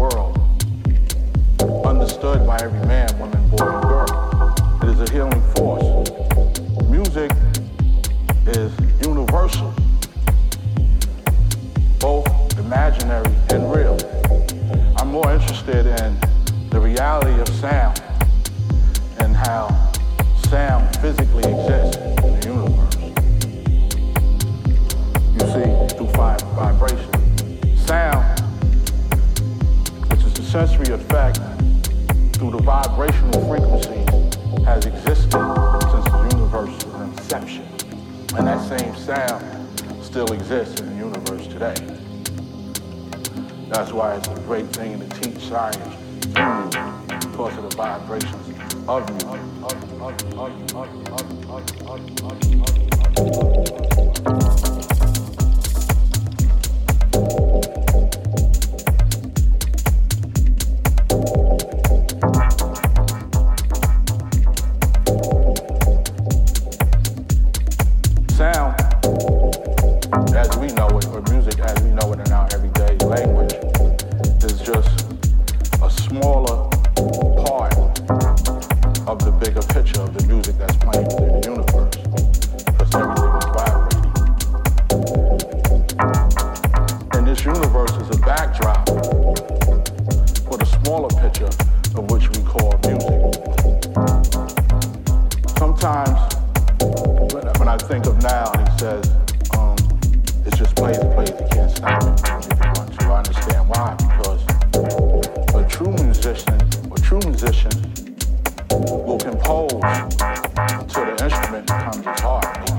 world, understood by every man, woman, boy, and girl. It is a healing force. Music is universal, both imaginary and real. I'm more interested in the reality of sound and how sound physically exists sensory effect through the vibrational frequency has existed since the universe's inception. And that same sound still exists in the universe today. That's why it's a great thing to teach science because of the vibrations of music. simultaneously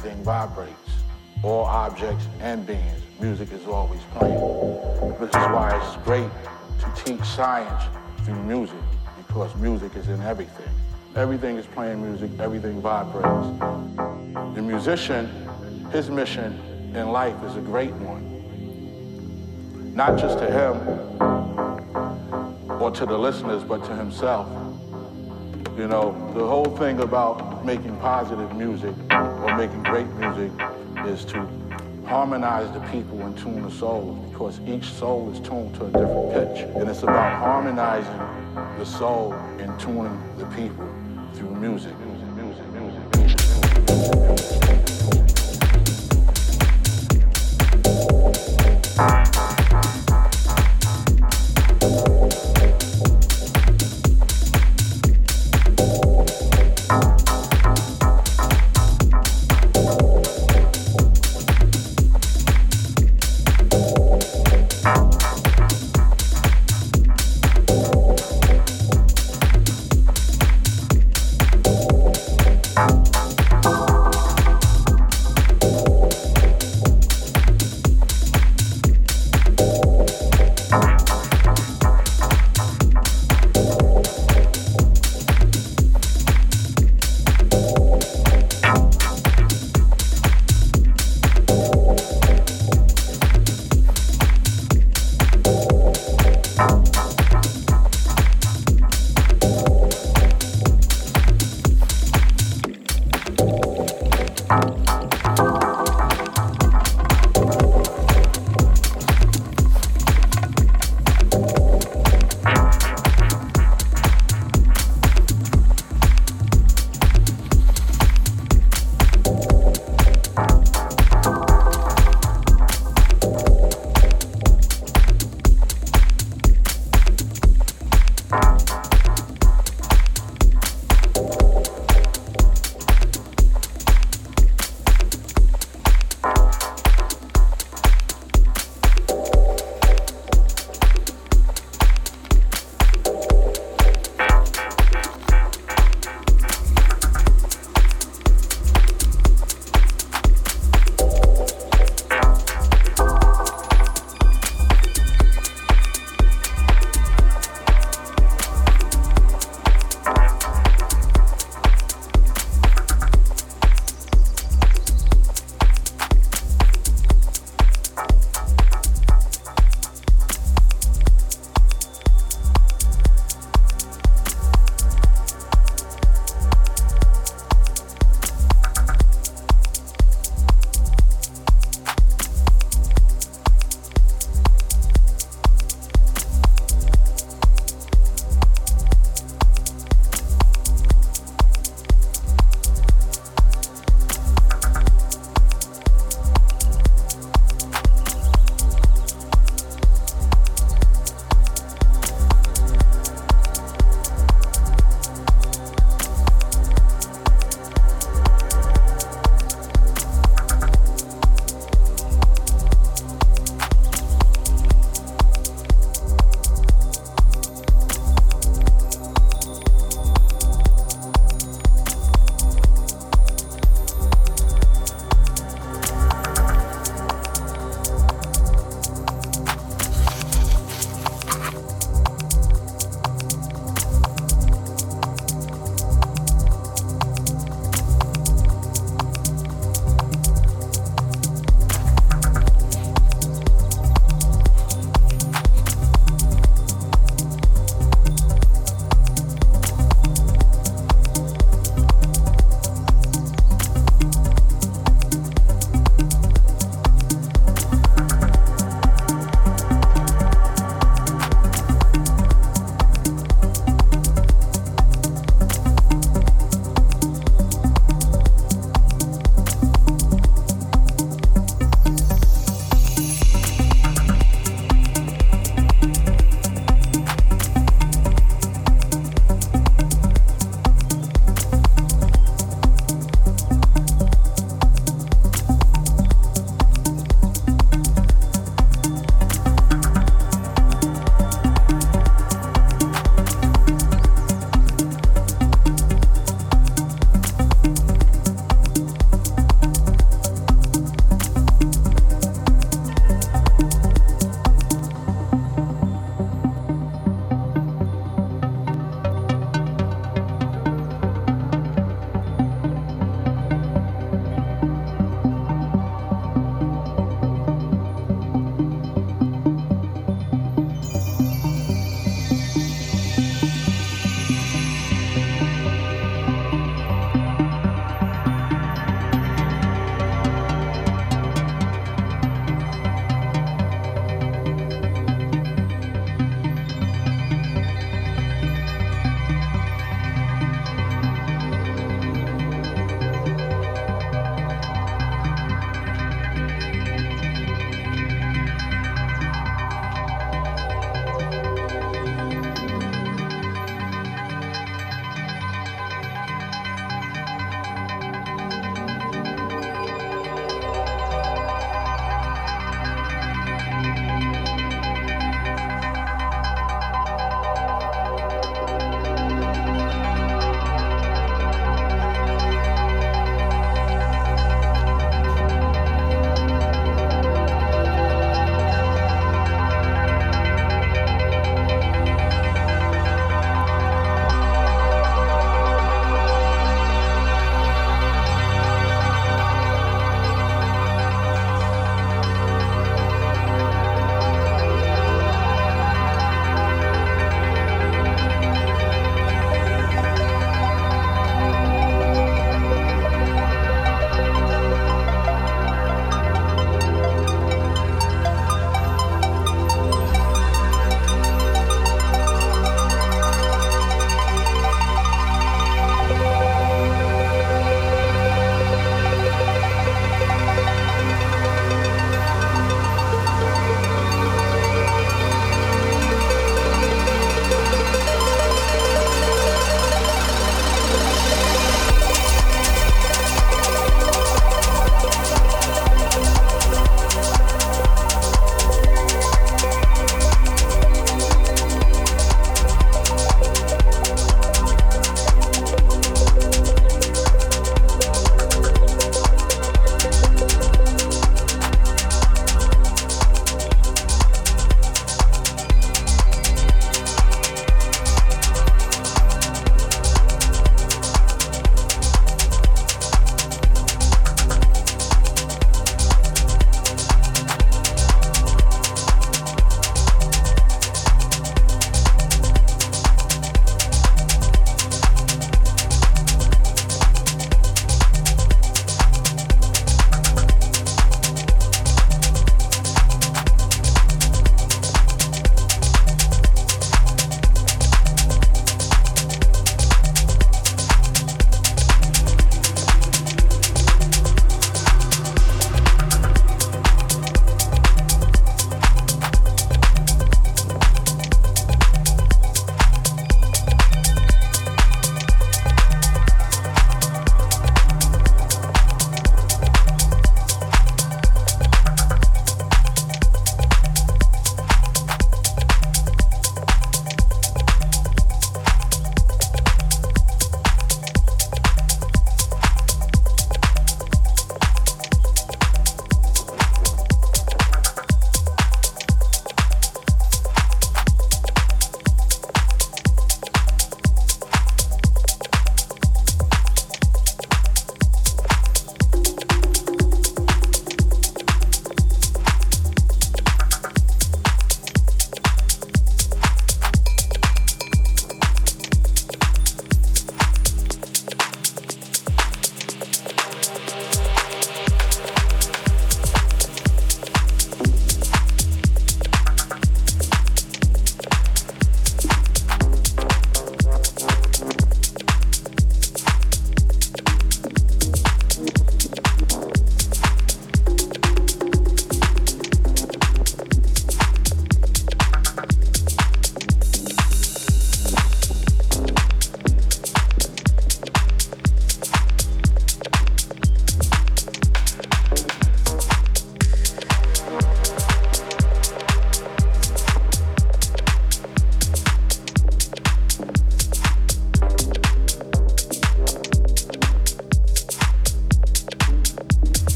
everything vibrates. All objects and beings, music is always playing. This is why it's great to teach science through music because music is in everything. Everything is playing music, everything vibrates. The musician, his mission in life is a great one. Not just to him, or to the listeners, but to himself. You know, the whole thing about making positive music or making great music is to harmonize the people and tune the souls because each soul is tuned to a different pitch. And it's about harmonizing the soul and tuning the people through music,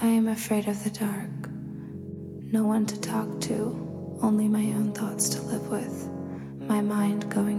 I am afraid of the dark. No one to talk to, only my own thoughts to live with, my mind going.